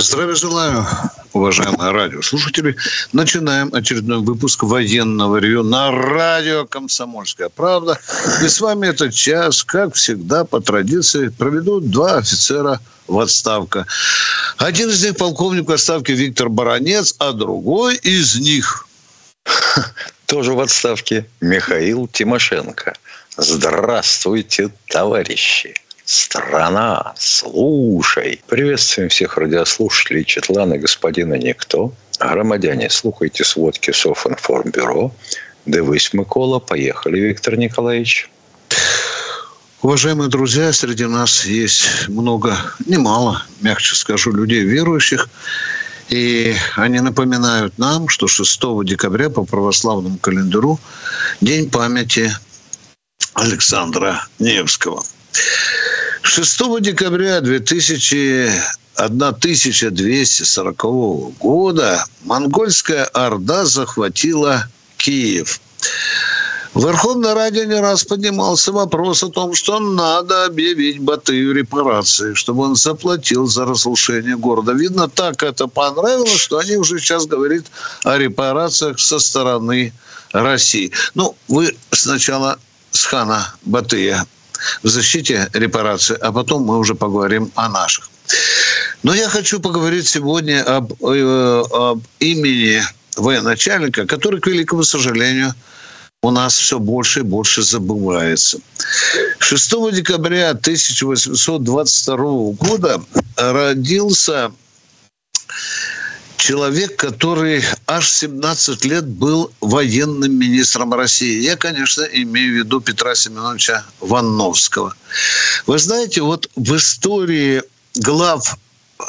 Здравия желаю, уважаемые радиослушатели. Начинаем очередной выпуск военного ревю на радио «Комсомольская правда». И с вами этот час, как всегда, по традиции, проведут два офицера в отставка. Один из них полковник в отставке Виктор Баранец, а другой из них... Тоже в отставке Михаил Тимошенко. Здравствуйте, товарищи! Страна, слушай. Приветствуем всех радиослушателей Четлана господина Никто. Громадяне, слухайте сводки Софинформбюро. Дивись, Микола. Поехали, Виктор Николаевич. Уважаемые друзья, среди нас есть много, немало, мягче скажу, людей верующих. И они напоминают нам, что 6 декабря по православному календарю День памяти Александра Невского. 6 декабря 2000, 1240 года монгольская орда захватила Киев. В Верховной Раде не раз поднимался вопрос о том, что надо объявить Батыю репарации, чтобы он заплатил за разрушение города. Видно, так это понравилось, что они уже сейчас говорят о репарациях со стороны России. Ну, вы сначала с хана Батыя в защите репарации, а потом мы уже поговорим о наших. Но я хочу поговорить сегодня об, э, об имени военачальника, который, к великому сожалению, у нас все больше и больше забывается. 6 декабря 1822 года родился человек, который аж 17 лет был военным министром России. Я, конечно, имею в виду Петра Семеновича Ванновского. Вы знаете, вот в истории глав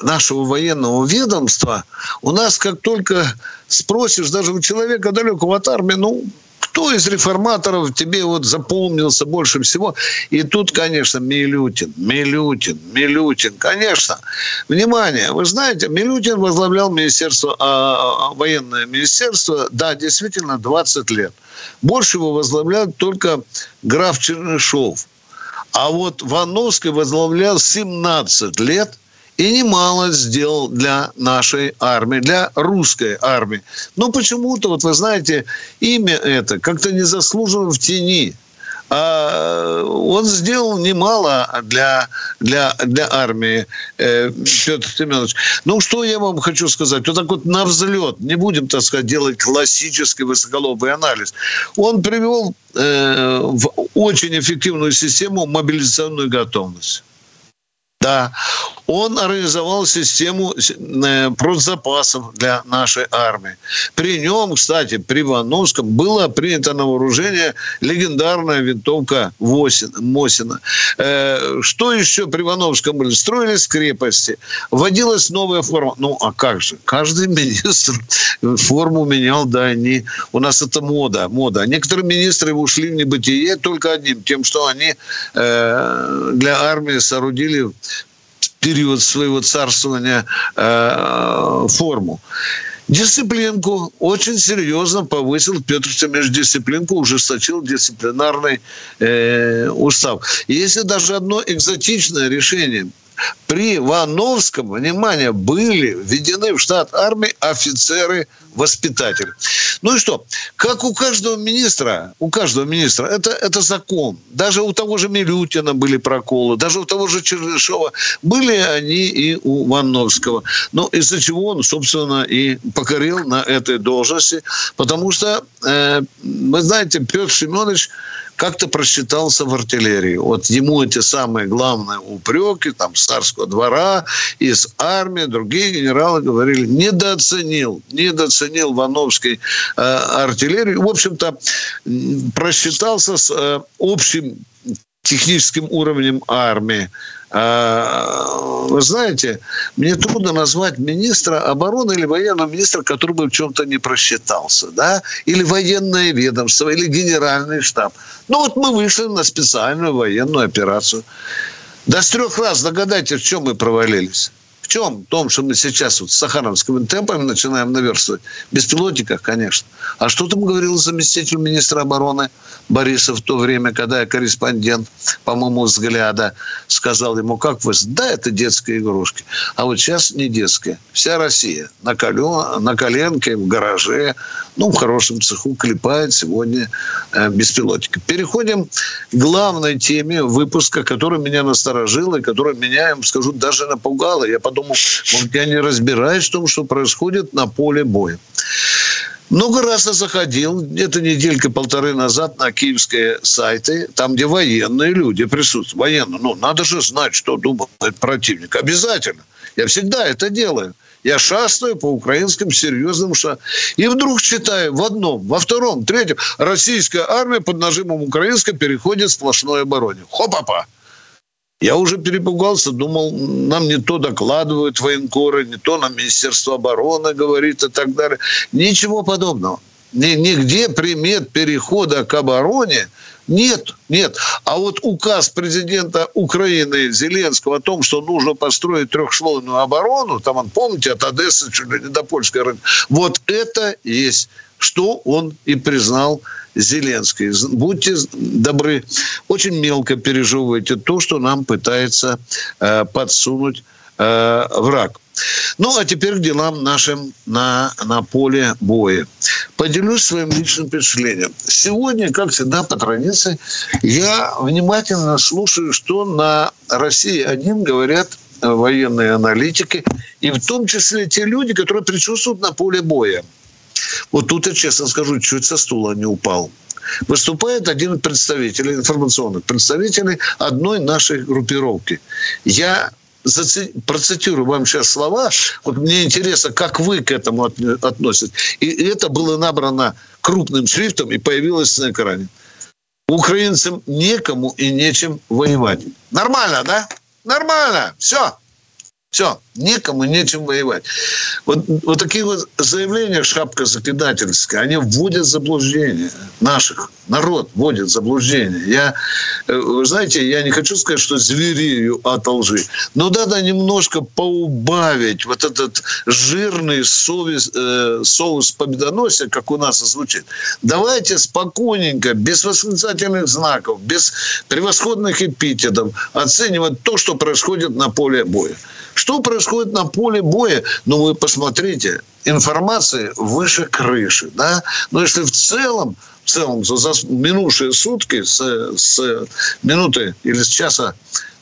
нашего военного ведомства у нас как только спросишь даже у человека далекого от армии, ну, кто из реформаторов тебе вот запомнился больше всего? И тут, конечно, Милютин, Милютин, Милютин, конечно. Внимание, вы знаете, Милютин возглавлял министерство, а, а военное министерство, да, действительно, 20 лет. Больше его возглавлял только граф Чернышов. А вот Вановский возглавлял 17 лет – и немало сделал для нашей армии, для русской армии. Но почему-то, вот вы знаете, имя это как-то незаслуженно в тени. А он сделал немало для, для, для армии, э, Петр Семенович. Ну, что я вам хочу сказать? Вот так вот на взлет, не будем, так сказать, делать классический высоколобый анализ. Он привел э, в очень эффективную систему мобилизационную готовность. Да, он организовал систему э, продзапасов для нашей армии. При нем, кстати, при Вановском была принята на вооружение легендарная винтовка Мосина. Э, что еще при Вановском были? Строились крепости, вводилась новая форма. Ну, а как же? Каждый министр форму менял, да, они... У нас это мода, мода. Некоторые министры ушли в небытие только одним, тем, что они э, для армии соорудили период своего царствования э, форму. Дисциплинку очень серьезно повысил Петр Семенович дисциплинку, ужесточил дисциплинарный э, устав. Если даже одно экзотичное решение при Вановском, внимание, были введены в штат армии офицеры-воспитатели. Ну и что? Как у каждого министра, у каждого министра, это, это закон. Даже у того же Милютина были проколы, даже у того же Чернышова были они и у Вановского. Но из-за чего он, собственно, и покорил на этой должности. Потому что, э, вы знаете, Петр Семенович как-то просчитался в артиллерии. Вот ему эти самые главные упреки, там, с царского двора, из армии, другие генералы говорили, недооценил, недооценил Вановской э, артиллерию. В общем-то, просчитался с э, общим техническим уровнем армии. А, вы знаете, мне трудно назвать министра обороны или военного министра, который бы в чем-то не просчитался, да, или военное ведомство, или генеральный штаб. Ну вот мы вышли на специальную военную операцию. До с трех раз догадайтесь, в чем мы провалились чем? В том, что мы сейчас вот с сахаровскими темпами начинаем наверстывать. Беспилотниках, конечно. А что там говорил заместитель министра обороны Борисов в то время, когда я корреспондент, по моему взгляда, сказал ему, как вы... Да, это детские игрушки. А вот сейчас не детские. Вся Россия на, колен, на коленке, в гараже, ну, в хорошем цеху клепает сегодня э, беспилотники. Переходим к главной теме выпуска, которая меня насторожила и которая меня, я вам скажу, даже напугала. Я подумал, подумал, может, я не разбираюсь в том, что происходит на поле боя. Много раз я заходил, где-то неделька-полторы назад на киевские сайты, там, где военные люди присутствуют. Военные, ну, надо же знать, что думает противник. Обязательно. Я всегда это делаю. Я шастаю по украинским серьезным ша. И вдруг читаю в одном, во втором, третьем. Российская армия под нажимом украинской переходит в сплошной обороне. Хопа-па. Я уже перепугался, думал, нам не то докладывают военкоры, не то нам Министерство обороны говорит и так далее. Ничего подобного. Нигде примет перехода к обороне нет, нет. А вот указ президента Украины Зеленского о том, что нужно построить трехслойную оборону, там он, помните, от Одессы чуть ли не до Польской рынка, вот это есть, что он и признал Зеленский. Будьте добры, очень мелко пережевывайте то, что нам пытается э, подсунуть э, враг. Ну, а теперь к делам нашим на, на поле боя. Поделюсь своим личным впечатлением. Сегодня, как всегда, по традиции, я внимательно слушаю, что на России один говорят военные аналитики, и в том числе те люди, которые присутствуют на поле боя. Вот тут я честно скажу, чуть со стула не упал. Выступает один из представителей, информационных представителей одной нашей группировки. Я процитирую вам сейчас слова. Вот мне интересно, как вы к этому относитесь. И это было набрано крупным шрифтом и появилось на экране. Украинцам некому и нечем воевать. Нормально, да? Нормально. Все. Все, никому нечем воевать. Вот, вот такие вот заявления шапка закидательская, они вводят в заблуждение наших. Народ вводит в заблуждение. Я, э, вы знаете, я не хочу сказать, что зверею от лжи, но надо немножко поубавить вот этот жирный совесть, э, соус победоносия, как у нас звучит. Давайте спокойненько, без восклицательных знаков, без превосходных эпитетов оценивать то, что происходит на поле боя. Что происходит на поле боя? Ну, вы посмотрите, информации выше крыши, да? Но если в целом, в целом за минувшие сутки с, с минуты или с часа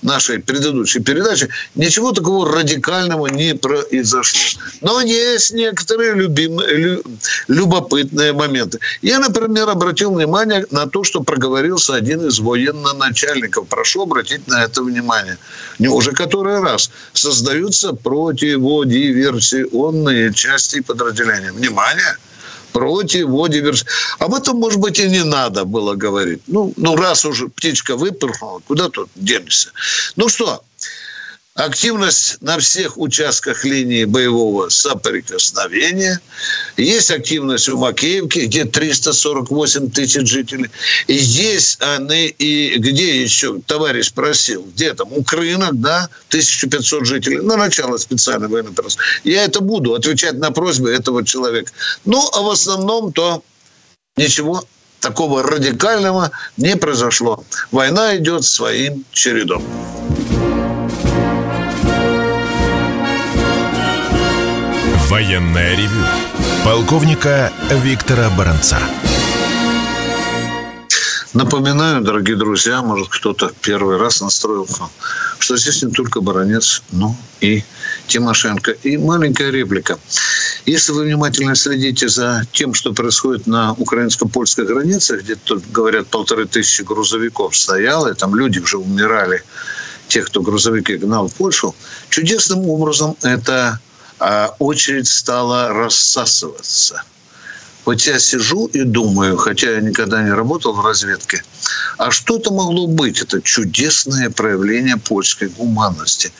нашей предыдущей передачи, ничего такого радикального не произошло. Но есть некоторые любимые, любопытные моменты. Я, например, обратил внимание на то, что проговорился один из военно-начальников. Прошу обратить на это внимание. Не уже который раз создаются противодиверсионные части подразделения. Внимание! Против Водиверс. Об этом, может быть, и не надо было говорить. Ну, ну раз уже птичка выпорхнула, куда тут денешься? Ну что, активность на всех участках линии боевого соприкосновения. Есть активность у Макеевки, где 348 тысяч жителей. И есть они и где еще, товарищ просил, где там, Украина, да, 1500 жителей, на начало специальной военной операции. Я это буду отвечать на просьбы этого человека. Ну, а в основном то ничего такого радикального не произошло. Война идет своим чередом. Военное ревю полковника Виктора Баранца. Напоминаю, дорогие друзья, может кто-то первый раз настроился, что здесь не только Баранец, но и Тимошенко. И маленькая реплика. Если вы внимательно следите за тем, что происходит на украинско-польской границе, где тут, говорят, полторы тысячи грузовиков стояло, и там люди уже умирали, тех, кто грузовики гнал в Польшу, чудесным образом это очередь стала рассасываться. Вот я сижу и думаю, хотя я никогда не работал в разведке, а что это могло быть? Это чудесное проявление польской гуманности.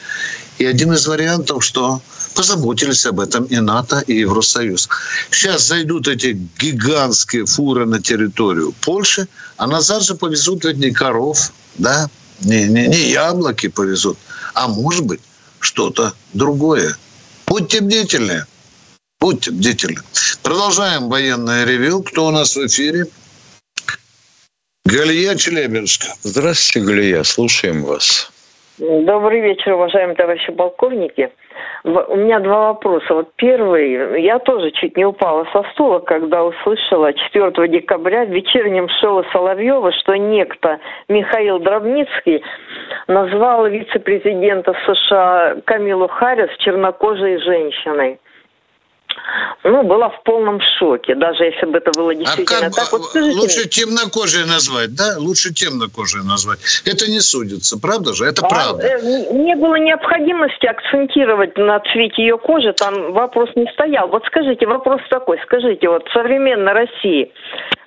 И один из вариантов, что позаботились об этом и НАТО, и Евросоюз. Сейчас зайдут эти гигантские фуры на территорию Польши, а назад же повезут ведь не коров, да, не, не, не яблоки повезут, а может быть что-то другое. Будьте бдительны. Будьте бдительны. Продолжаем военное ревю. Кто у нас в эфире? Галия Челябинск. Здравствуйте, Галия. Слушаем вас. Добрый вечер, уважаемые товарищи полковники. У меня два вопроса. Вот первый, я тоже чуть не упала со стула, когда услышала 4 декабря в вечернем шоу Соловьева, что некто Михаил Дробницкий назвал вице-президента США Камилу Харрис чернокожей женщиной ну, была в полном шоке, даже если бы это было действительно а как, так. Вот скажите, лучше темнокожие назвать, да? Лучше темнокожие назвать. Это не судится, правда же? Это а, правда. Э, не было необходимости акцентировать на цвете ее кожи, там вопрос не стоял. Вот скажите, вопрос такой, скажите, вот в современной России,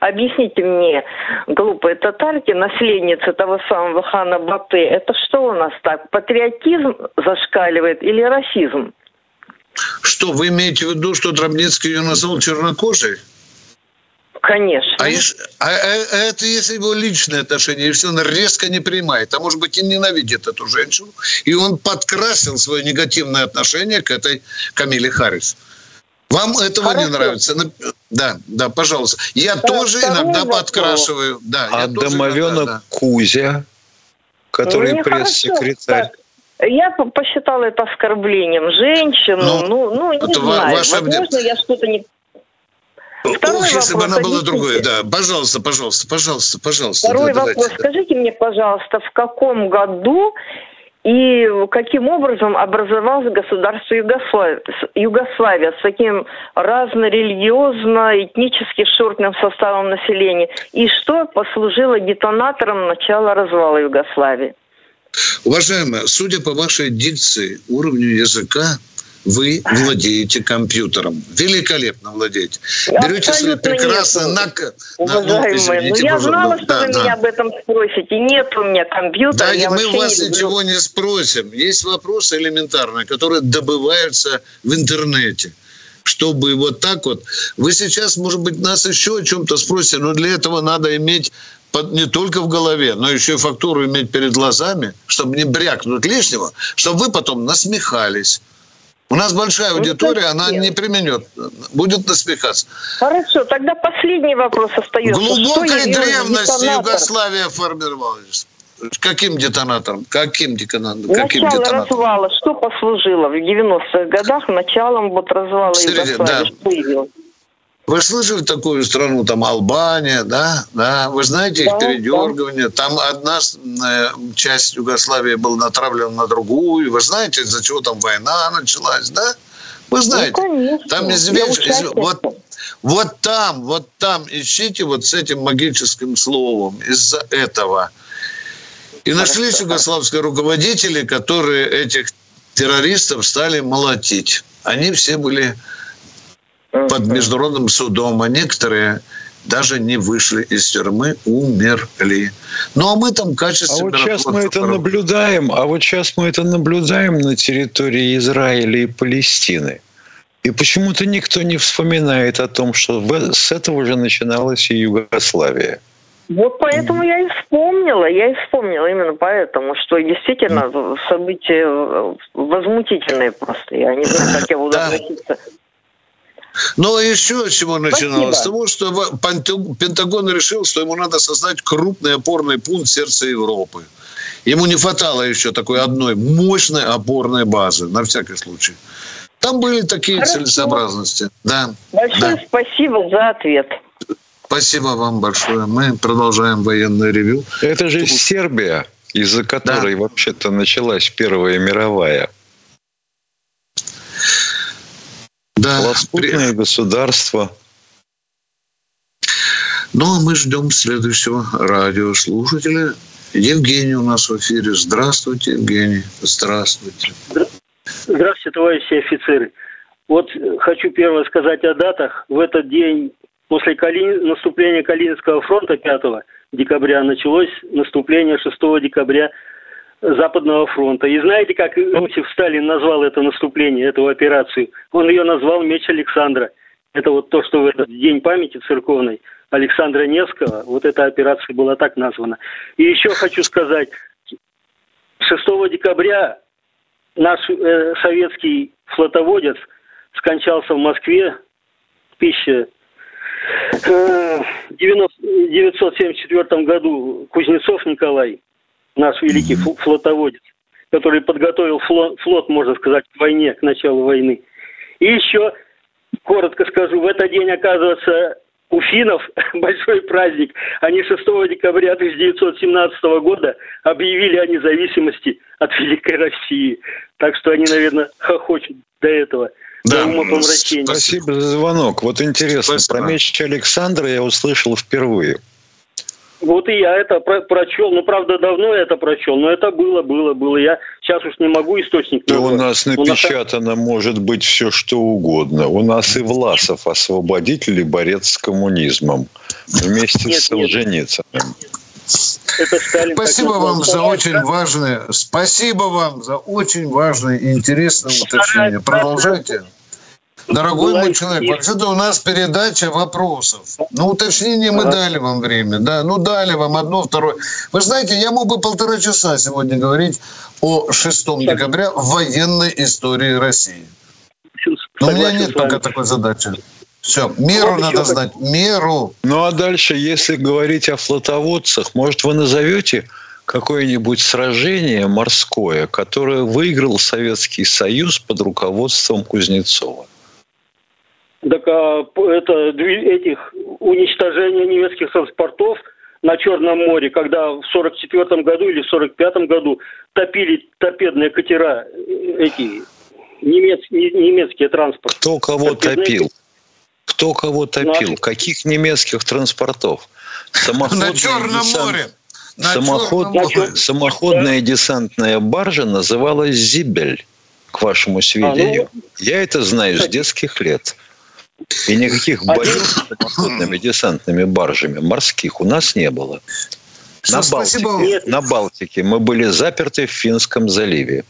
объясните мне, глупые татарки, наследницы того самого хана Баты, это что у нас так, патриотизм зашкаливает или расизм? Что, вы имеете в виду, что Дробницкий ее назвал чернокожей? Конечно. А, а, а это если его личное отношение, если он резко не принимает, а может быть и ненавидит эту женщину, и он подкрасил свое негативное отношение к этой Камиле Харрис. Вам этого Хорошо. не нравится? Да, да, пожалуйста. Я да, тоже иногда вопрос. подкрашиваю. Да, а домовенок иногда, да. Кузя, который пресс-секретарь. Я посчитала это оскорблением женщину. Ну, ну, ну не знаю. Ваша... Возможно, я что-то не... Второй Ох, если бы она была другой, да. Пожалуйста, пожалуйста, пожалуйста, пожалуйста. Второй да, вопрос. Давайте, Скажите мне, пожалуйста, в каком году и каким образом образовалось государство Югославия, Югославия с таким разно-религиозно-этнически широким составом населения? И что послужило детонатором начала развала Югославии? Уважаемая, судя по вашей дикции, уровню языка, вы владеете компьютером. Великолепно владеете. Берете свои прекрасно на... Уважаемые, ну, извините, ну я знала, что да, вы да. меня об этом спросите. Нет у меня компьютера. Да, мы вас не ничего не спросим. Есть вопросы элементарные, которые добываются в интернете чтобы вот так вот. Вы сейчас, может быть, нас еще о чем-то спросите, но для этого надо иметь не только в голове, но еще и фактуру иметь перед глазами, чтобы не брякнуть лишнего, чтобы вы потом насмехались. У нас большая ну, аудитория, ну, она не применет, будет насмехаться. Хорошо, тогда последний вопрос остается. В глубокой древности Югославия формировалась. Каким детонатором? Каким детонатором? Каким Начало детонатором? развала. Что послужило в 90-х годах началом вот развала Смотрите, Югославии? Да. Что? Вы слышали такую страну, там Албания, да? да? Вы знаете их да, передергивание. Да. Там одна э, часть Югославии была натравлена на другую. Вы знаете, из-за чего там война началась, да? Вы ну, знаете. Ну, конечно. Там известно, вот, вот там, вот там ищите вот с этим магическим словом из-за этого. И нашлись югославские руководители, которые этих террористов стали молотить. Они все были под международным судом, а некоторые даже не вышли из тюрьмы, умерли. Ну, а мы там качественно... А вот сейчас мы это наблюдаем, а вот сейчас мы это наблюдаем на территории Израиля и Палестины. И почему-то никто не вспоминает о том, что с этого же начиналась и Югославия. Вот поэтому я и вспомнила, я и вспомнила именно поэтому, что действительно события возмутительные просто. Я не знаю, как я буду относиться но еще с чего начиналось? С того, что Пентагон решил, что ему надо создать крупный опорный пункт сердца Европы. Ему не хватало еще такой одной мощной опорной базы, на всякий случай. Там были такие Хорошо. целесообразности. Да. Большое да. спасибо за ответ. Спасибо вам большое. Мы продолжаем военное ревю. Это же Сербия, из-за которой да. вообще-то началась Первая мировая. Да. Лоскутное государство. Ну, а мы ждем следующего радиослушателя. Евгений у нас в эфире. Здравствуйте, Евгений. Здравствуйте. Здравствуйте, товарищи офицеры. Вот хочу первое сказать о датах. В этот день после Кали... наступления Калининского фронта 5 декабря началось наступление 6 декабря Западного фронта. И знаете, как Иосиф Сталин назвал это наступление, эту операцию? Он ее назвал «Меч Александра». Это вот то, что в этот день памяти церковной Александра Невского, вот эта операция была так названа. И еще хочу сказать, 6 декабря наш э, советский флотоводец скончался в Москве в 1974 году Кузнецов Николай, наш великий флотоводец, который подготовил флот, флот, можно сказать, к войне, к началу войны. И еще, коротко скажу, в этот день, оказывается, у финнов большой праздник. Они 6 декабря 1917 года объявили о независимости от Великой России. Так что они, наверное, хохочут до этого. Да, спасибо за звонок. Вот интересно, спасибо. про меч Александра я услышал впервые. Вот и я это про прочел. Ну, правда, давно я это прочел, но это было, было, было. Я сейчас уж не могу источник Да у нас напечатано у может быть все, что угодно. У нас и Власов освободитель и борец с коммунизмом вместе нет, с Солженицыным. Это Сталин спасибо вам за очень важное, спасибо вам за очень важное и интересное уточнение. Продолжайте. Дорогой мой человек, вообще-то у нас передача вопросов. Ну, уточнение мы дали вам время, да, ну дали вам одно, второе. Вы знаете, я мог бы полтора часа сегодня говорить о 6 декабря в военной истории России. Но у меня нет пока такой задачи. Все, меру вот надо знать, меру. Ну а дальше, если говорить о флотоводцах, может, вы назовете какое-нибудь сражение морское, которое выиграл Советский Союз под руководством Кузнецова? Так а, это этих уничтожение немецких транспортов на Черном море, когда в 44 году или в 45 году топили торпедные катера э, эти немецкие, немецкие транспорты. Кто кого Торпедные... топил? Кто кого топил? Ну, а Каких немецких транспортов? На Черном море. На Самоход... море. Самоходная десантная баржа называлась «Зибель», к вашему сведению. А, ну... Я это знаю с детских лет. И никаких боев с самоходными десантными баржами морских у нас не было. На Балтике, на Балтике мы были заперты в Финском заливе.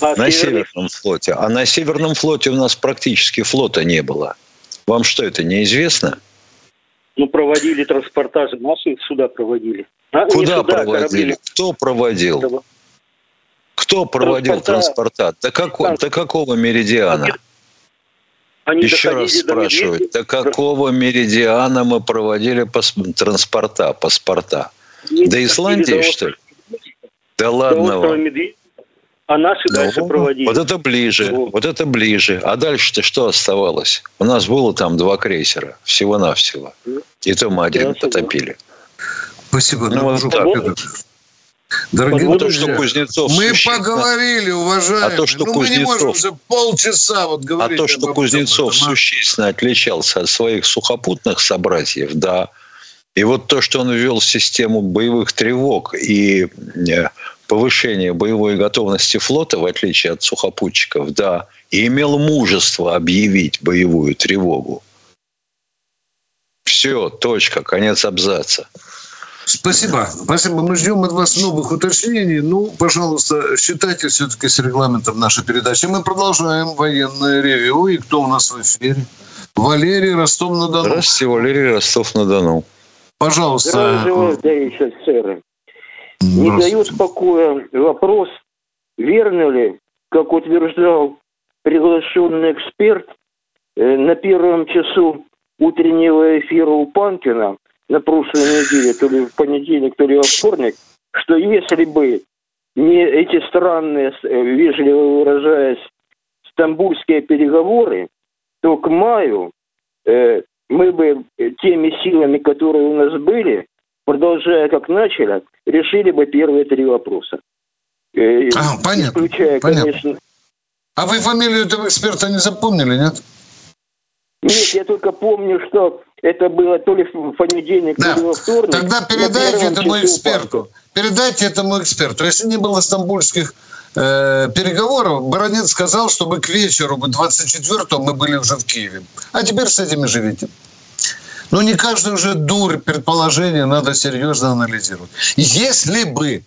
А на Северном флоте. А на Северном флоте у нас практически флота не было. Вам что, это неизвестно? Ну, проводили транспортажи. Наши сюда проводили. А, Куда сюда, проводили? Корабли. Кто проводил? Кто проводил транспорта? До, как, до какого меридиана? Они Еще раз спрашиваю, до какого меридиана мы проводили пас... транспорта, паспорта? до Исландии, что ли? Да ладно вам. А наши да, дальше проводили. Вот это ближе, вот, вот это ближе. А дальше-то что оставалось? У нас было там два крейсера, всего-навсего. И то мы один потопили. Спасибо. Ну, вот так. Дорогие вот друзья, то, что Кузнецов мы поговорили, уважаемые. А то, что ну, Кузнецов, мы не можем уже полчаса вот говорить. А то, что Кузнецов этом, существенно отличался от своих сухопутных собратьев, да. И вот то, что он ввел систему боевых тревог и э, повышение боевой готовности флота, в отличие от сухопутчиков, да, и имел мужество объявить боевую тревогу. Все, точка, конец абзаца. Спасибо. Спасибо. Мы ждем от вас новых уточнений. Ну, пожалуйста, считайте все-таки с регламентом нашей передачи. Мы продолжаем военное ревью. И кто у нас в эфире? Валерий Ростов-на-Дону. Здравствуйте, Валерий Ростов-на-Дону. Пожалуйста. Здравствуйте, Не дает покоя вопрос, верно ли, как утверждал приглашенный эксперт э, на первом часу утреннего эфира у Панкина, на прошлой неделе, то ли в понедельник, то ли во вторник, что если бы не эти странные, э, вежливо выражаясь, стамбульские переговоры, то к маю э, мы бы теми силами, которые у нас были, продолжая как начали, решили бы первые три вопроса. Э, а, понятно. Исключая, понятно. конечно... А вы фамилию этого эксперта не запомнили, нет? Нет, я только помню, что это было то ли в понедельник, да. то ли во вторник. Тогда передайте этому эксперту. Упал. Передайте этому эксперту. Если не было стамбульских э, переговоров, Баранец сказал, чтобы к вечеру 24-го мы были уже в Киеве. А теперь с этими живите. Но не каждый уже дурь предположение надо серьезно анализировать. Если бы,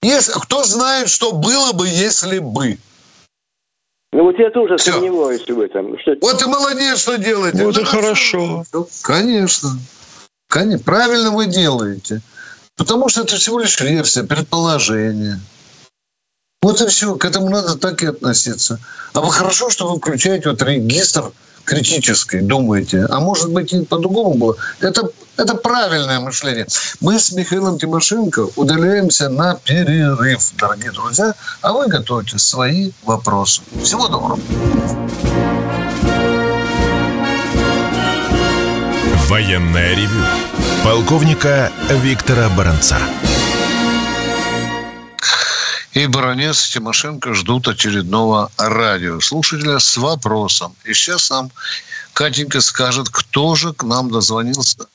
если, кто знает, что было бы, если бы. Ну вот я тоже Все. сомневаюсь в этом. Что... Вот и молодец, что делаете. Вот и хорошо. Конечно. Конечно. Правильно вы делаете. Потому что это всего лишь версия, предположение. Вот и все. К этому надо так и относиться. А вы хорошо, что вы включаете вот регистр критической, думаете. А может быть и по-другому было. Это, это правильное мышление. Мы с Михаилом Тимошенко удаляемся на перерыв, дорогие друзья. А вы готовьте свои вопросы. Всего доброго. Военная ревю. Полковника Виктора Баранца. И Баранец и Тимошенко ждут очередного радиослушателя с вопросом. И сейчас нам Катенька скажет, кто же к нам дозвонился.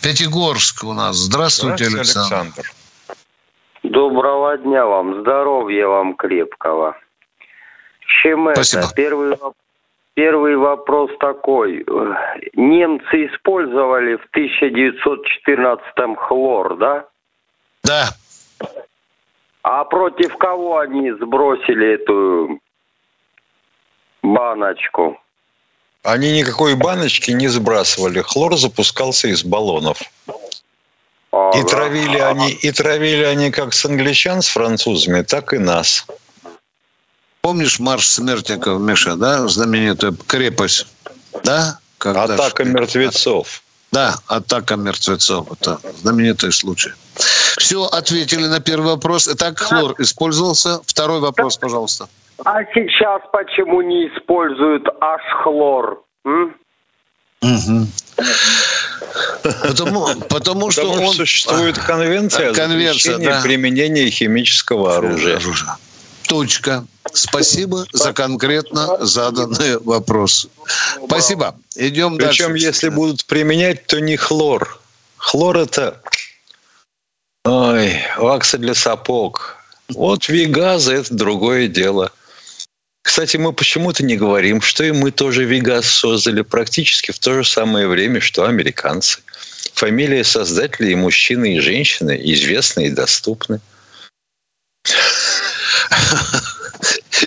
Пятигорск у нас. Здравствуйте, Здравствуйте Александр. Александр. Доброго дня вам, здоровья вам крепкого. Чем Спасибо. это? Первый, первый вопрос такой. Немцы использовали в 1914 хлор, да? Да. А против кого они сбросили эту баночку? Они никакой баночки не сбрасывали. Хлор запускался из баллонов. А, и травили а, они, и травили они как с англичан, с французами, так и нас. Помнишь марш смертников, Миша, да? Знаменитая крепость, да? Когда Атака мертвецов. Да, атака мертвецов. Это знаменитый случай. Все, ответили на первый вопрос. Итак, хлор использовался. Второй вопрос, пожалуйста. А сейчас почему не используют аж хлор? Угу. Потому, потому что потому он... существует конвенция, конвенция да. применения химического оружия. оружия. Точка. Спасибо за конкретно заданный вопрос. Спасибо. Идем Причем, дальше. Причем, если будут применять, то не хлор. Хлор это Ой, вакса для сапог. Вот Вигаза – это другое дело. Кстати, мы почему-то не говорим, что и мы тоже Вигаз создали практически в то же самое время, что американцы. Фамилии создателей и мужчины, и женщины известны и доступны.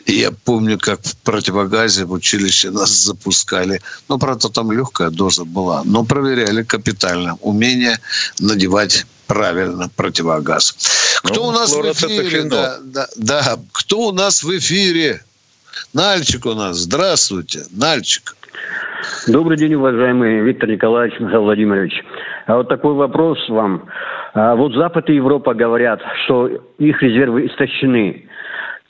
Я помню, как в противогазе в училище нас запускали. Ну, правда, там легкая доза была. Но проверяли капитально умение надевать правильно противогаз. Кто ну, у нас в эфире? Да, да, да, кто у нас в эфире? Нальчик у нас. Здравствуйте, Нальчик. Добрый день, уважаемый Виктор Николаевич Михаил Владимирович. А вот такой вопрос вам. А вот Запад и Европа говорят, что их резервы истощены.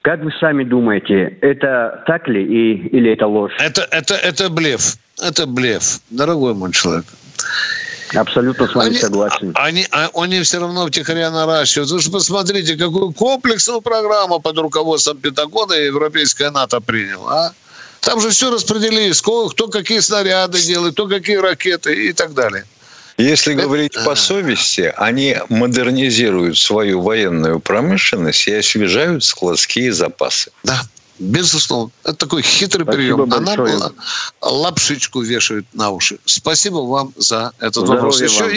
Как вы сами думаете, это так ли и, или это ложь? Это, это, это блеф. Это блеф, дорогой мой человек. Абсолютно с вами они, согласен. Они, а, они все равно втихаря наращивают. Вы же посмотрите, какую комплексную программу под руководством Пентагона и Европейская НАТО приняла. А? Там же все распределили, сколько, кто какие снаряды делает, кто какие ракеты и так далее. Если говорить по совести, они модернизируют свою военную промышленность и освежают складские запасы. Да, безусловно. Это такой хитрый Спасибо прием. Большое. Она была, лапшичку вешают на уши. Спасибо вам за этот Здоровья вопрос. Еще вам.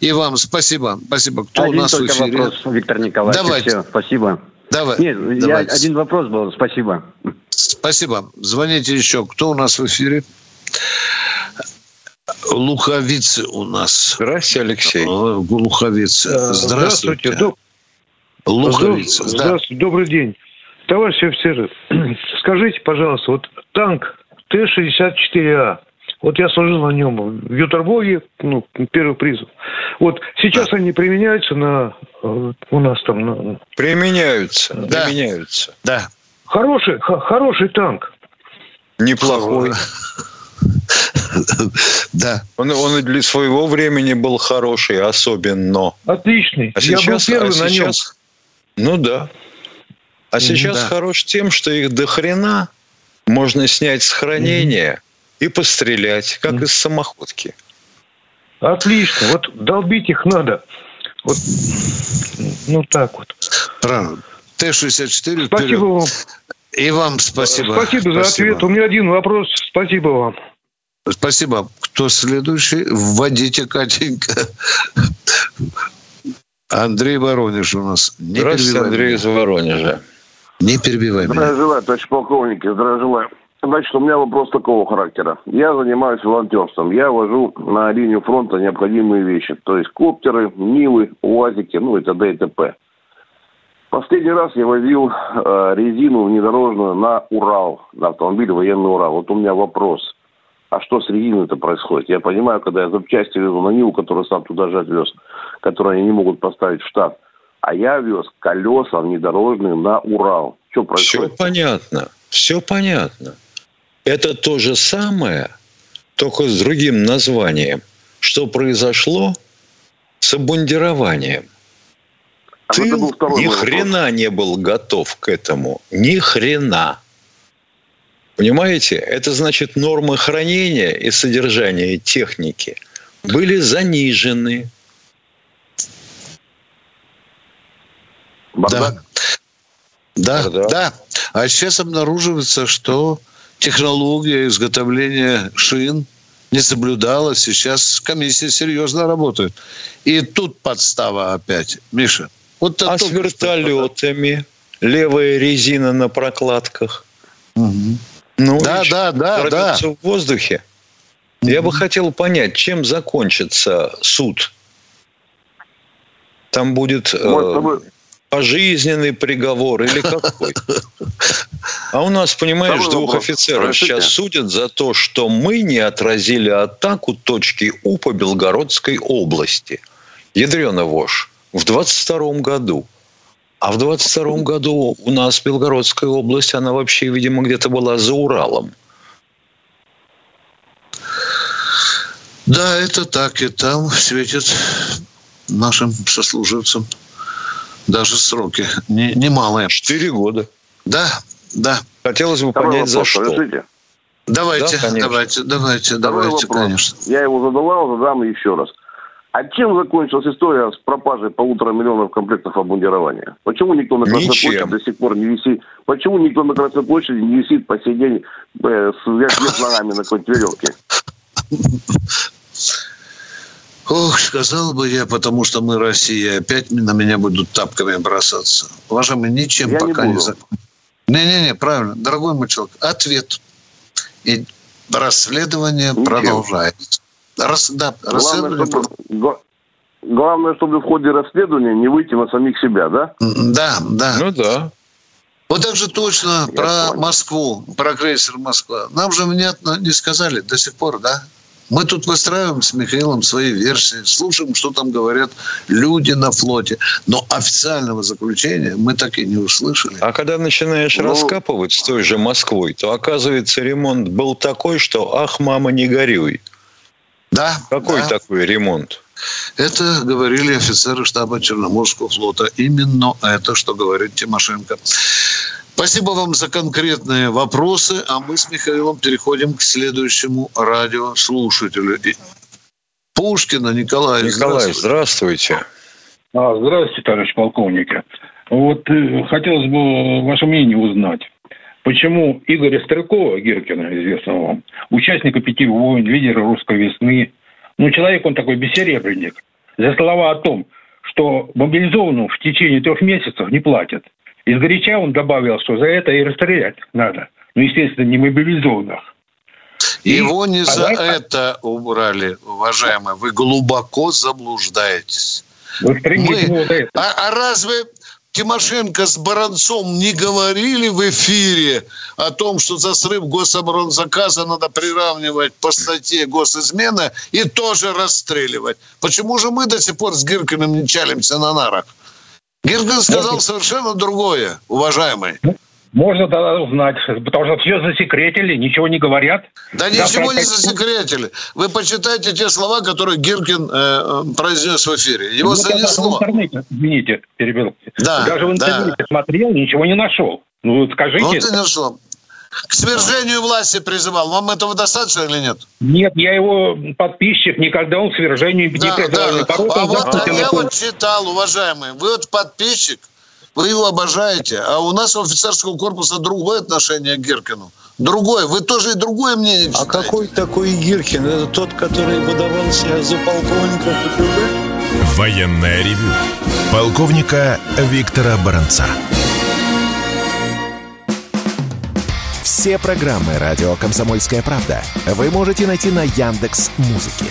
И, и вам спасибо. Спасибо. Кто один у нас только в эфире? вопрос, Виктор Николаевич. Давайте. Все, спасибо. Давай. Нет, Давайте. Я, один вопрос был. Спасибо. Спасибо. Звоните еще. Кто у нас в эфире? Луховицы у нас. Здравствуйте, Алексей. Луховицы. Э, здравствуйте. Здравствуйте. Луховицы. Здравствуйте. Да. Добрый день. Товарищи офицеры, скажите, пожалуйста, вот танк Т-64А, вот я служил на нем в Ютербоге, ну, первый призыв. Вот сейчас да. они применяются на э, у нас там на... Применяются, да. применяются. Да. Хороший, хороший танк. Неплохой. Да. Он, он и для своего времени был хороший, особенно. Отличный. А сейчас, Я был первый а на сейчас, нем. Ну да. А сейчас да. хорош тем, что их до хрена можно снять с хранения mm-hmm. и пострелять, как mm-hmm. из самоходки. Отлично. Вот долбить их надо. Вот, ну так вот. Правильно. Т-64 Спасибо вперед. вам. И вам спасибо. Спасибо, спасибо за ответ. У меня один вопрос. Спасибо вам. Спасибо. Кто следующий? Вводите, Катенька. Андрей Воронеж у нас. Не Здравствуйте, Андрей из Воронежа. Не перебивай меня. Здравия желаю, товарищ полковники, здравия желаю. Значит, у меня вопрос такого характера. Я занимаюсь волонтерством. Я вожу на линию фронта необходимые вещи. То есть коптеры, Нивы, УАЗики, ну и т.д. и т.п. Последний раз я возил э, резину внедорожную на Урал, на автомобиль военный Урал. Вот у меня вопрос. А что с резиной это происходит? Я понимаю, когда я запчасти везу на Ниву, который сам туда же отвез, которые они не могут поставить в штат. А я вез колеса внедорожные на Урал. Что происходит? Все понятно. Все понятно. Это то же самое, только с другим названием. Что произошло с обмундированием. А Ты ни хрена не был готов к этому. Ни хрена. Понимаете? Это значит нормы хранения и содержания техники были занижены. Да. Да, да, да. А сейчас обнаруживается, что технология изготовления шин не соблюдалась. Сейчас комиссия серьезно работает. И тут подстава опять. Миша, вот а с вертолетами? Левая резина на прокладках. Угу. Ну, да, да, да, да. в воздухе. Угу. Я бы хотел понять, чем закончится суд. Там будет э, пожизненный приговор или какой? А у нас, понимаешь, двух офицеров сейчас судят за то, что мы не отразили атаку точки У по Белгородской области. Ядрена вошь в 22 году. А в 22 году у нас Белгородская область, она вообще, видимо, где-то была за Уралом. Да, это так. И там светит нашим сослуживцам даже сроки не, немалые. Четыре года. Да, да. Хотелось бы Второй понять, вопрос, за что. Разрешите? Давайте, да, давайте, давайте, Второй давайте, вопрос. конечно. Я его задавал, задам еще раз. А чем закончилась история с пропажей полутора миллионов комплектов обмундирования? Почему никто на Красной Ничем. площади до сих пор не висит? Почему никто на Красной площади не висит по сей день э, с ногами на какой-то веревке? Ох, сказал бы я, потому что мы Россия. Опять на меня будут тапками бросаться. Уважаемый, ничем я пока не, не закончится. Не-не-не, правильно. Дорогой мой человек, ответ. И расследование Ничем. продолжается. Рас, да, главное, чтобы, главное, чтобы в ходе расследования не выйти на самих себя, да? Да, да. Ну да. Вот так же точно Я про понял. Москву, про крейсер Москва. Нам же внятно не сказали до сих пор, да? Мы тут выстраиваем с Михаилом свои версии, слушаем, что там говорят люди на флоте. Но официального заключения мы так и не услышали. А когда начинаешь ну, раскапывать с той же Москвой, то оказывается ремонт был такой, что ах, мама, не горюй. Да. Какой да. такой ремонт? Это говорили офицеры штаба Черноморского флота. Именно это, что говорит Тимошенко. Спасибо вам за конкретные вопросы, а мы с Михаилом переходим к следующему радиослушателю. Пушкина Николай. Николай, здравствуйте. А, здравствуйте, товарищ полковник. Вот э, хотелось бы ваше мнение узнать. Почему Игоря Стрелкова, Гиркина, известного вам, участника пяти войн, лидера русской весны, ну, человек он такой бессеребренник, за слова о том, что мобилизованным в течение трех месяцев не платят. Из горяча он добавил, что за это и расстрелять надо. Ну, естественно, не мобилизованных. Его не за это убрали, уважаемые. Вы глубоко заблуждаетесь. Мы... А, а разве Тимошенко с Баранцом не говорили в эфире о том, что за срыв гособоронзаказа надо приравнивать по статье госизмена и тоже расстреливать? Почему же мы до сих пор с Гиркиным не чалимся на нарах? Гиркин сказал совершенно другое, уважаемый. Можно тогда узнать, потому что все засекретили, ничего не говорят. Да ничего не засекретили. Вы почитайте те слова, которые Гиркин э, произнес в эфире. Его ну, занесло. В интернете, извините, перебил. Да, Даже в интернете да. смотрел, ничего не нашел. Ну, скажите. Вот и нашел. К свержению власти призывал. Вам этого достаточно или нет? Нет, я его подписчик, никогда он к свержению не да, призывал. Да. А вот я вот читал, уважаемый, вы вот подписчик, вы его обожаете, а у нас у офицерского корпуса другое отношение к Гиркину. Другое. Вы тоже и другое мнение читаете. А какой такой Гиркин? Это тот, который выдавался за полковника КГБ? Военная ревю. Полковника Виктора Баранца. Все программы «Радио Комсомольская правда» вы можете найти на Яндекс Музыке.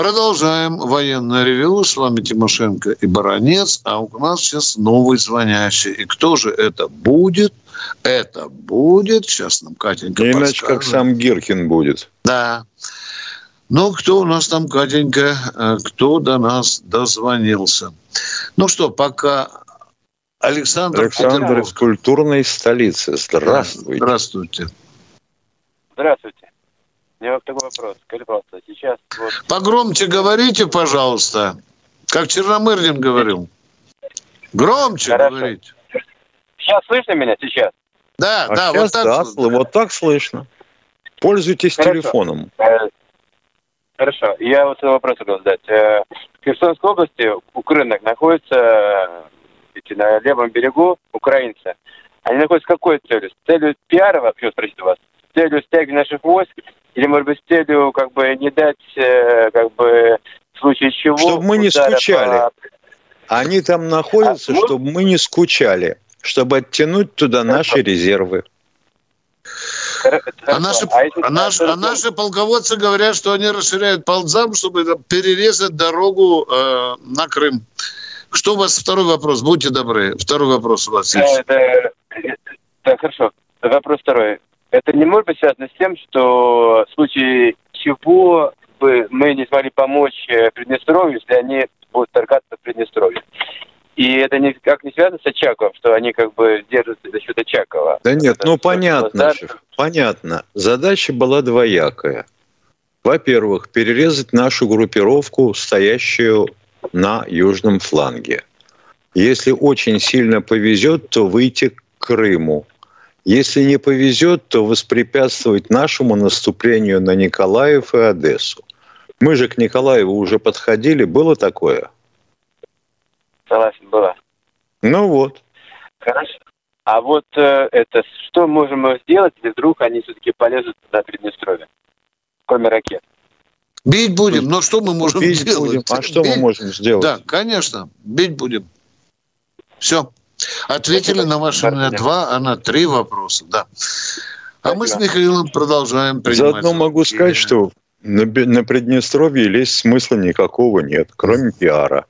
Продолжаем военное ревю. С вами Тимошенко и Баранец. А у нас сейчас новый звонящий. И кто же это будет? Это будет, сейчас нам Катенька Не иначе, как сам Гиркин будет. Да. Ну, кто у нас там, Катенька, э, кто до нас дозвонился? Ну что, пока Александр... Александр из культурной столицы. Здравствуйте. Здравствуйте. Здравствуйте. У меня вот такой вопрос. Пожалуйста, сейчас... Вот... Погромче говорите, пожалуйста. Как Черномырдин говорил. Громче Хорошо. говорите. Сейчас слышно меня сейчас? Да, а да, вот так. Да, вот так слышно. Пользуйтесь Хорошо. телефоном. Э, хорошо. Я вот вопрос хотел задать. Э, в Херсонской области у рынок находится на левом берегу украинцы. Они находятся с какой целью? С целью пиара, вообще спросить вас? С целью стягивания наших войск? Или, может быть, с целью как бы не дать, э, как бы, в случае чего... Чтобы мы не скучали. По... Они там находятся, а, чтобы мы не скучали чтобы оттянуть туда наши резервы. А наши, а, а, наши, а наши полководцы говорят, что они расширяют ползам, чтобы перерезать дорогу э, на Крым. Что у вас второй вопрос? Будьте добры. Второй вопрос у вас есть. Да, да, хорошо. Вопрос второй. Это не может быть связано с тем, что в случае чего бы мы не смогли помочь э, Приднестровью, если они будут торгаться в Приднестровье? И это никак не связано с Очаковым, что они как бы держатся за счет Очакова. Да нет, это ну понятно, шеф, понятно. Задача была двоякая. Во-первых, перерезать нашу группировку, стоящую на южном фланге. Если очень сильно повезет, то выйти к Крыму. Если не повезет, то воспрепятствовать нашему наступлению на Николаев и Одессу. Мы же к Николаеву уже подходили, было такое? Согласен, была. Ну вот. Хорошо. А вот э, это что можем мы сделать, если вдруг они все-таки полезут на Приднестровье, кроме ракет? Бить будем, но что мы можем бить сделать? Будем. А что бить? мы можем сделать? Да, конечно, бить будем. Все. Ответили на ваши на два, а на три вопроса, да. А мы с Михаилом продолжаем принимать. Заодно могу сказать, что на, на Приднестровье лезть смысла никакого нет, кроме пиара.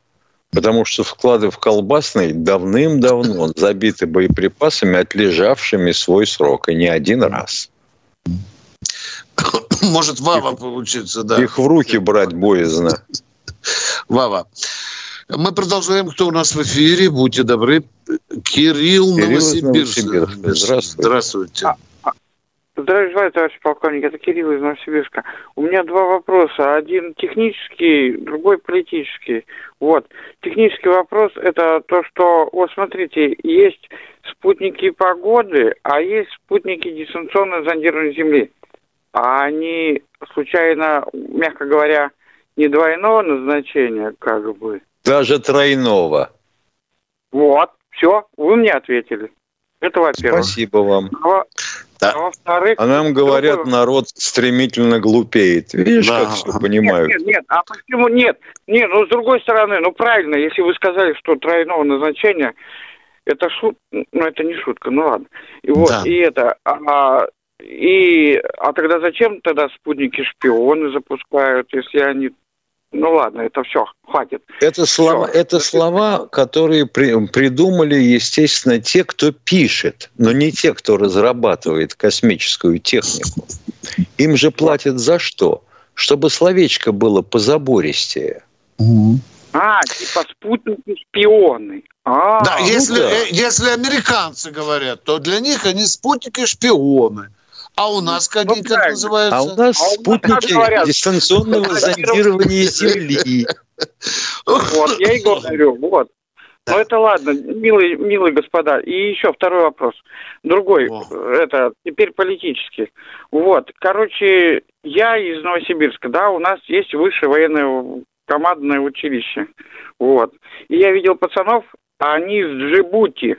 Потому что склады в колбасной давным-давно забиты боеприпасами, отлежавшими свой срок, и не один раз. Может, Вава получится, да. Их в руки брать боязно. Вава. Мы продолжаем. Кто у нас в эфире? Будьте добры. Кирилл, Кирилл Новосибирск. Новосибирск. Здравствуйте. Здравствуйте. А, Здравия желаю, товарищ полковник. Это Кирилл из Новосибирска. У меня два вопроса. Один технический, другой политический. Вот. Технический вопрос – это то, что, вот смотрите, есть спутники погоды, а есть спутники дистанционного зондирования Земли. А они, случайно, мягко говоря, не двойного назначения, как бы? Даже тройного. Вот, все, вы мне ответили. Это во-первых. Спасибо вам. А, да. А во-вторых... А нам говорят, другой... народ стремительно глупеет. Видишь, да. как все понимают? Нет, нет, нет, а почему нет? Нет, ну, с другой стороны, ну, правильно, если вы сказали, что тройного назначения, это шут, ну, это не шутка, ну, ладно. И вот, да. и это, а, и, а тогда зачем тогда спутники шпионы запускают, если они ну ладно, это все, хватит. Это слова, все. это слова, которые при, придумали, естественно, те, кто пишет, но не те, кто разрабатывает космическую технику. Им же платят за что? Чтобы словечко было позабористее. А, типа спутники-шпионы. А, да, ну если, да. Э, если американцы говорят, то для них они спутники-шпионы. А у нас как, ну, как называются? А у нас а спутники у дистанционного зондирования Земли. Вот, я и говорю, вот. Ну это ладно, милые, милые господа. И еще второй вопрос. Другой, О. это теперь политический. Вот, короче, я из Новосибирска, да, у нас есть высшее военное командное училище. Вот. И я видел пацанов, они из Джибути.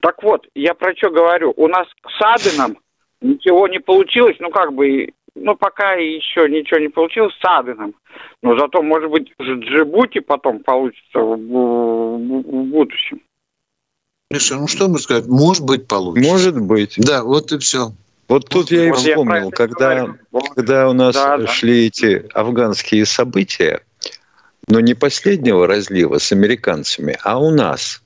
Так вот, я про что говорю? У нас с Аденом ничего не получилось, ну как бы, ну пока еще ничего не получилось с Аденом. Но зато, может быть, Джибути потом получится в, в, в будущем. Миша, ну что мы сказать? Может быть, получится. Может быть. Да, вот и все. Вот тут я и вспомнил, когда, когда у нас да, шли эти афганские события, но не последнего разлива с американцами, а у нас,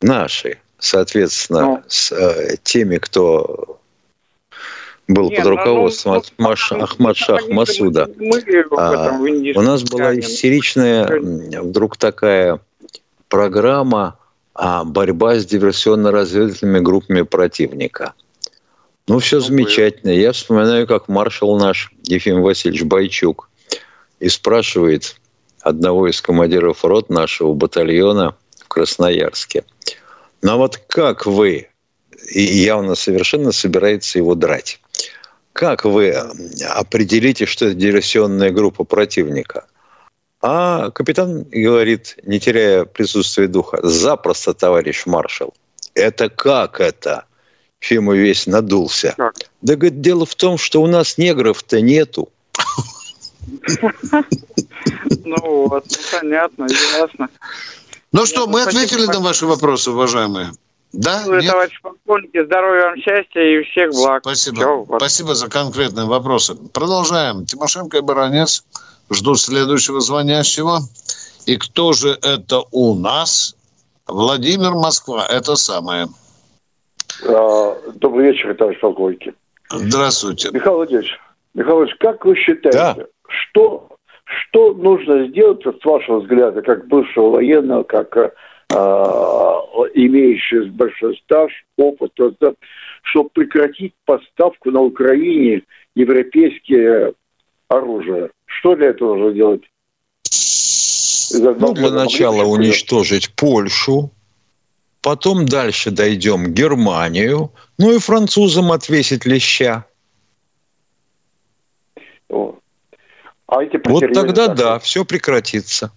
наши, соответственно, ну. с э, теми, кто был Нет, под ну, руководством ну, ну, Ахмад Шах Масуда. А, у нас была истеричная вдруг такая программа а, борьба с диверсионно-разведывательными группами противника. Ну, все замечательно. Я вспоминаю, как маршал наш Ефим Васильевич Байчук и спрашивает одного из командиров рот нашего батальона в Красноярске. А вот как вы, и явно совершенно собирается его драть, как вы определите, что это диверсионная группа противника? А капитан говорит, не теряя присутствия духа, запросто, товарищ маршал. Это как это? Фима весь надулся. Как? Да, говорит, дело в том, что у нас негров-то нету. Ну вот, ну, понятно, ясно. Ну что, мы ответили на ваши вопросы, уважаемые. Да? Ну, товарищ полковники, здоровья вам, счастья и всех благ. Спасибо. Все, вот. Спасибо за конкретные вопросы. Продолжаем. Тимошенко и Баранец ждут следующего звонящего. И кто же это у нас? Владимир Москва. Это самое. А, добрый вечер, товарищ полковники. Здравствуйте. Михаил Владимирович, Михаил Владимирович, как вы считаете, да. что, что нужно сделать, с вашего взгляда, как бывшего военного, как э, имеющий большой стаж, опыт, чтобы прекратить поставку на Украине европейские оружия? Что для этого нужно делать? Ну, для начала уничтожить Польшу, потом дальше дойдем Германию, ну и французам отвесить леща. А эти вот тогда да, все прекратится.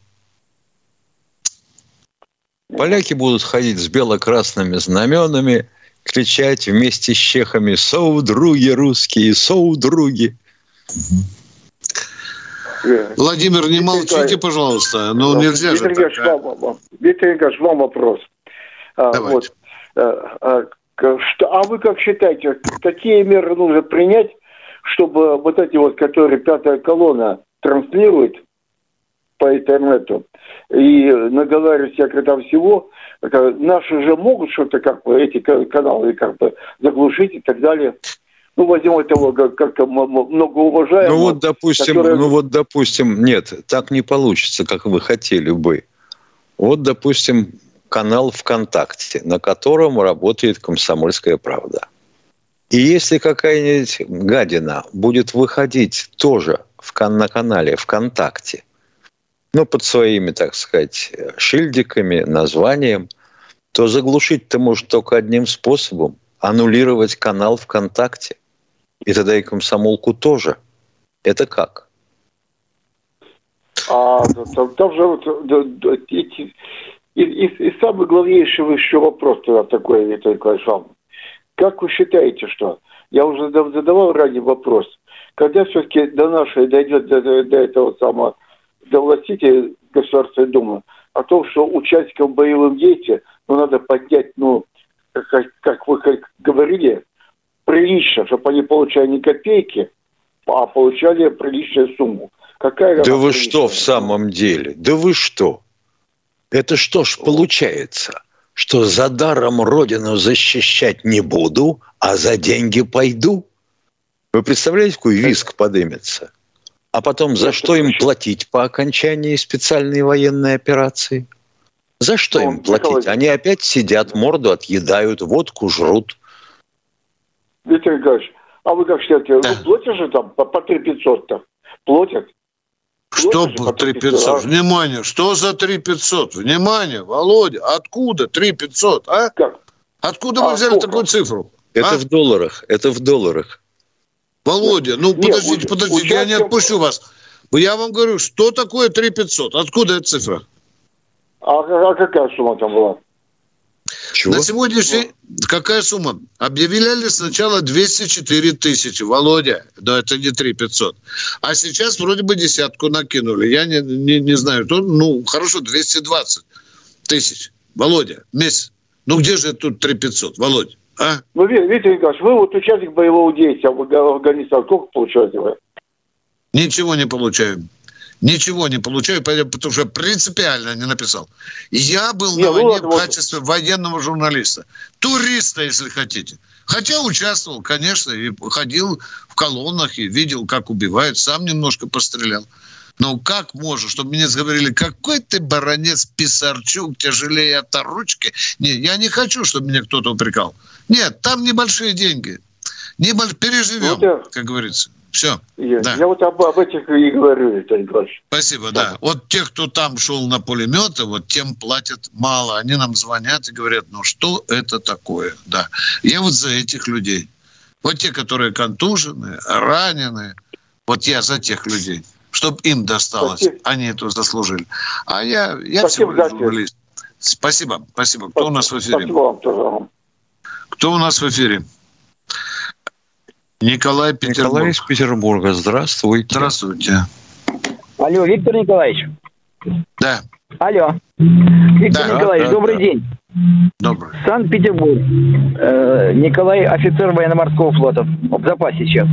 Поляки будут ходить с бело-красными знаменами, кричать вместе с чехами «Соу, други русские! Соу, други!» Владимир, не молчите, пожалуйста. Ну, нельзя Виктор же так. Вам, Виктор Николаевич, вам вопрос. А, Давайте. Вот. А, а, а вы как считаете, какие меры нужно принять, чтобы вот эти вот, которые пятая колонна транслирует по интернету и наговаривает всякого там всего, наши же могут что-то как бы эти каналы как бы заглушить и так далее. Ну, возьмем этого как, как многоуважаемого. Ну вот, допустим, который... ну вот, допустим, нет, так не получится, как вы хотели бы. Вот, допустим, канал ВКонтакте, на котором работает «Комсомольская правда». И если какая-нибудь гадина будет выходить тоже в, на канале ВКонтакте, ну, под своими, так сказать, шильдиками, названием, то заглушить-то может только одним способом – аннулировать канал ВКонтакте. И тогда и комсомолку тоже. Это как? А там, там же вот, и, и, и, и самый главнейший еще вопрос тогда такой, Николаевич, вам. Как вы считаете, что? Я уже задавал ранее вопрос. Когда все-таки до нашей дойдет до, до этого самого, до властителей Государственной Думы, о том, что участникам боевых действий ну, надо поднять, ну, как, как вы как говорили, прилично, чтобы они получали не копейки, а получали приличную сумму. Какая да вы что в самом деле? Да вы что? Это что ж получается? Что за даром родину защищать не буду, а за деньги пойду? Вы представляете, какой виск подымется? А потом, за что им платить по окончании специальной военной операции? За что им платить? Они опять сидят, морду отъедают, водку жрут. Виктор Николаевич, а вы как считаете, ну, платят же там по, по 3 500-то? Платят? Что 3500? Внимание, что за 3500? Внимание, Володя, откуда 3500, а? Как? Откуда вы а взяли сколько? такую цифру? Это а? в долларах, это в долларах. Володя, ну Нет, подождите, подождите, участие... я не отпущу вас. Я вам говорю, что такое 3500? Откуда эта цифра? А, а какая сумма там была? Чего? На сегодняшний, какая сумма? Объявляли сначала 204 тысячи, Володя, да это не 3 500. А сейчас вроде бы десятку накинули. Я не, не, не знаю, то, ну, хорошо, 220 тысяч. Володя, месяц. Ну, где же тут 3 500, Володя? А? Ну, Виктор Николаевич, вы вот участник боевого действия в Афганистане. Сколько получаете вы? Ничего не получаем. Ничего не получаю, потому что принципиально не написал. Я был не, на ну, войне в качестве военного журналиста. Туриста, если хотите. Хотя участвовал, конечно, и ходил в колоннах и видел, как убивают. Сам немножко пострелял. Но как можно, чтобы мне говорили, какой ты баронец Писарчук, тяжелее от ручки? Не, я не хочу, чтобы меня кто-то упрекал. Нет, там небольшие деньги. Небольш... Переживем, ну, как говорится. Все. Я, да. я вот об, об этих и говорю, Виталий Николаевич. Спасибо, да. да. Вот те, кто там шел на пулеметы, вот тем платят мало. Они нам звонят и говорят, ну что это такое? Да. Я вот за этих людей. Вот те, которые контужены, ранены, вот я за тех людей. Чтобы им досталось. Спасибо. Они это заслужили. А я, я спасибо, всего лишь журналист. Спасибо, спасибо. Кто спасибо. у нас в эфире? Спасибо вам тоже. Кто у нас в эфире? Николай Петербург. Николай из Петербурга. Здравствуйте. Здравствуйте. Алло, Виктор Николаевич. Да. Алло. Виктор да, Николаевич, да, добрый да. день. Добрый. Санкт-Петербург. Э, Николай, офицер военно-морского флота. В запасе сейчас.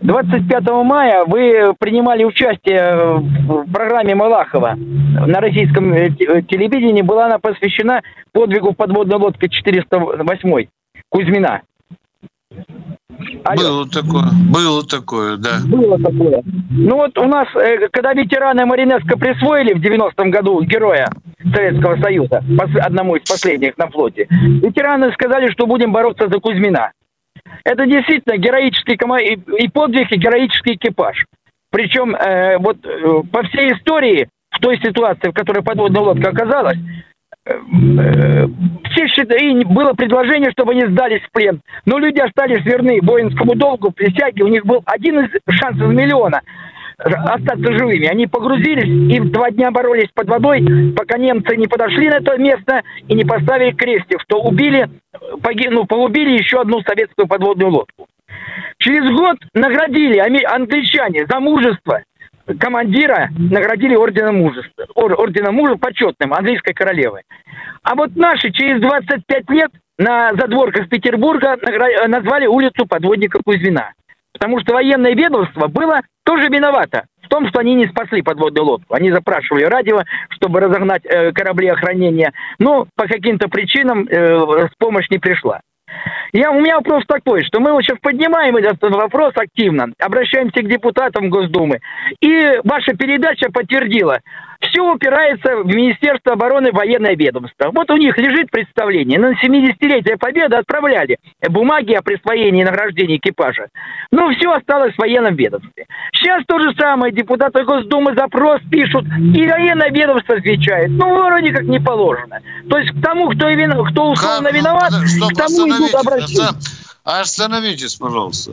25 мая вы принимали участие в программе Малахова. На российском э, телевидении была она посвящена подвигу подводной лодки 408 Кузьмина. Алло. Было такое, было такое, да. Было такое. Ну вот у нас, э, когда ветераны Маринеско присвоили в 90-м году героя Советского Союза, одному из последних на флоте, ветераны сказали, что будем бороться за Кузьмина. Это действительно героический и подвиг, и героический экипаж. Причем э, вот э, по всей истории, в той ситуации, в которой подводная лодка оказалась, все считали, было предложение, чтобы они сдались в плен. Но люди остались верны воинскому долгу, присяге. У них был один из шансов миллиона остаться живыми. Они погрузились и два дня боролись под водой, пока немцы не подошли на это место и не поставили крестик, что убили, погиб, ну, погубили еще одну советскую подводную лодку. Через год наградили англичане за мужество командира наградили орденом мужества, орденом мужа почетным английской королевы. А вот наши через 25 лет на задворках Петербурга назвали улицу подводника Кузьмина. Потому что военное ведомство было тоже виновато в том, что они не спасли подводную лодку. Они запрашивали радио, чтобы разогнать э, корабли охранения, но по каким-то причинам э, помощь не пришла. Я, у меня вопрос такой, что мы вот сейчас поднимаем этот вопрос активно, обращаемся к депутатам Госдумы, и ваша передача подтвердила, все упирается в Министерство обороны военное ведомство. Вот у них лежит представление. На 70-летие Победы отправляли бумаги о присвоении и награждении экипажа. Но все осталось в военном ведомстве. Сейчас то же самое. Депутаты Госдумы запрос пишут, и военное ведомство отвечает. Ну, вроде как не положено. То есть к тому, кто, вин... кто условно виноват, Стоп, к тому идут обращения. Остановитесь, пожалуйста.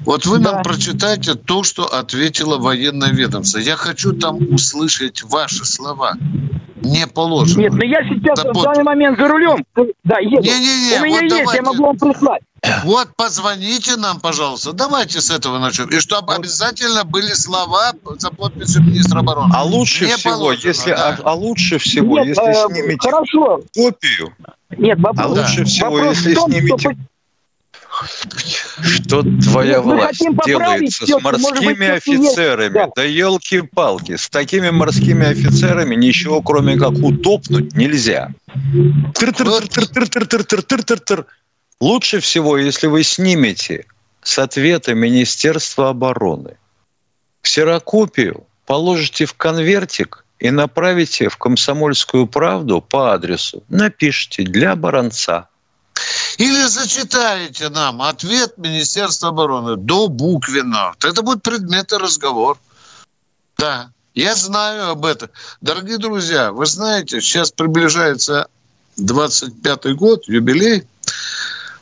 Вот вы да. нам прочитайте то, что ответила военное ведомство. Я хочу там услышать ваши слова. Не положено. Нет, но я сейчас да, в данный момент за рулем. Да, еду. Не, не, не, У меня вот есть, давайте. я могу вам прислать. Вот позвоните нам, пожалуйста. Давайте с этого начнем. И чтобы вот. обязательно были слова за подписью министра обороны. А лучше не всего, положено, если да. а, а лучше всего, Нет, если э, снимете хорошо. копию. Нет, вопрос, а лучше да. всего, если том, снимете что что твоя Мы власть делается все, с морскими быть, офицерами? Да, да елки-палки, с такими морскими офицерами ничего, кроме как утопнуть, нельзя. Лучше всего, если вы снимете с ответа Министерства обороны ксерокопию, положите в конвертик и направите в «Комсомольскую правду» по адресу. Напишите «Для баронца». Или зачитаете нам ответ Министерства обороны до буквенно. Это будет предметный разговор. Да, я знаю об этом. Дорогие друзья, вы знаете, сейчас приближается 25-й год, юбилей.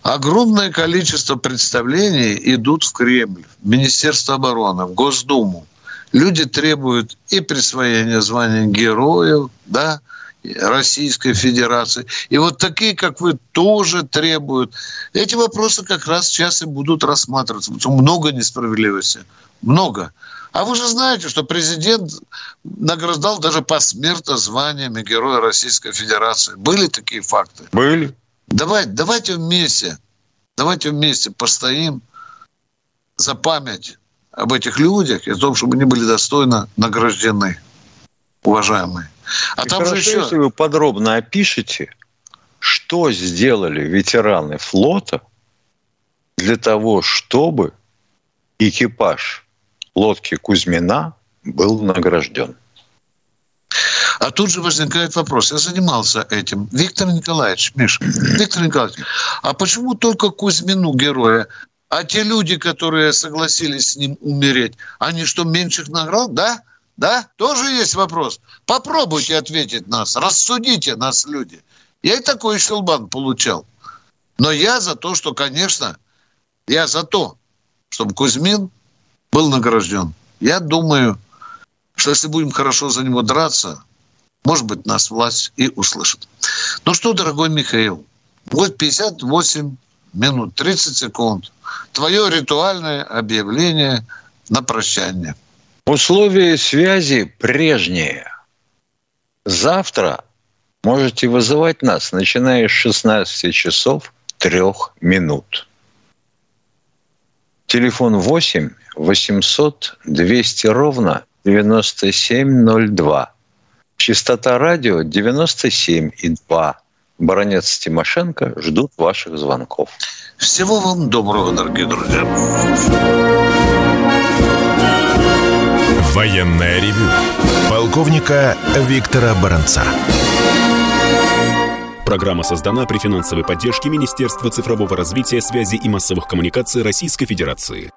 Огромное количество представлений идут в Кремль, в Министерство обороны, в Госдуму. Люди требуют и присвоения звания героев, да, Российской Федерации. И вот такие, как вы, тоже требуют. Эти вопросы как раз сейчас и будут рассматриваться. Много несправедливости. Много. А вы же знаете, что президент награждал даже посмертно званиями Героя Российской Федерации. Были такие факты? Были. Давайте, давайте вместе, давайте вместе постоим за память об этих людях и о том, чтобы они были достойно награждены, уважаемые. А и там хорошо, же еще... если вы подробно опишете, что сделали ветераны флота для того, чтобы экипаж лодки Кузьмина был награжден. А тут же возникает вопрос. Я занимался этим. Виктор Николаевич, Миша, Виктор Николаевич, а почему только Кузьмину героя? А те люди, которые согласились с ним умереть, они что, меньших наград? Да? Да? Тоже есть вопрос. Попробуйте ответить нас. Рассудите нас, люди. Я и такой щелбан получал. Но я за то, что, конечно, я за то, чтобы Кузьмин был награжден. Я думаю, что если будем хорошо за него драться, может быть, нас власть и услышит. Ну что, дорогой Михаил, вот 58 минут 30 секунд. Твое ритуальное объявление на прощание. Условия связи прежние. Завтра можете вызывать нас, начиная с 16 часов 3 минут. Телефон 8 800 200 ровно 9702. Частота радио 97,2. Баронец Тимошенко ждут ваших звонков. Всего вам доброго, дорогие друзья. Военная ревю. Полковника Виктора Баранца. Программа создана при финансовой поддержке Министерства цифрового развития, связи и массовых коммуникаций Российской Федерации.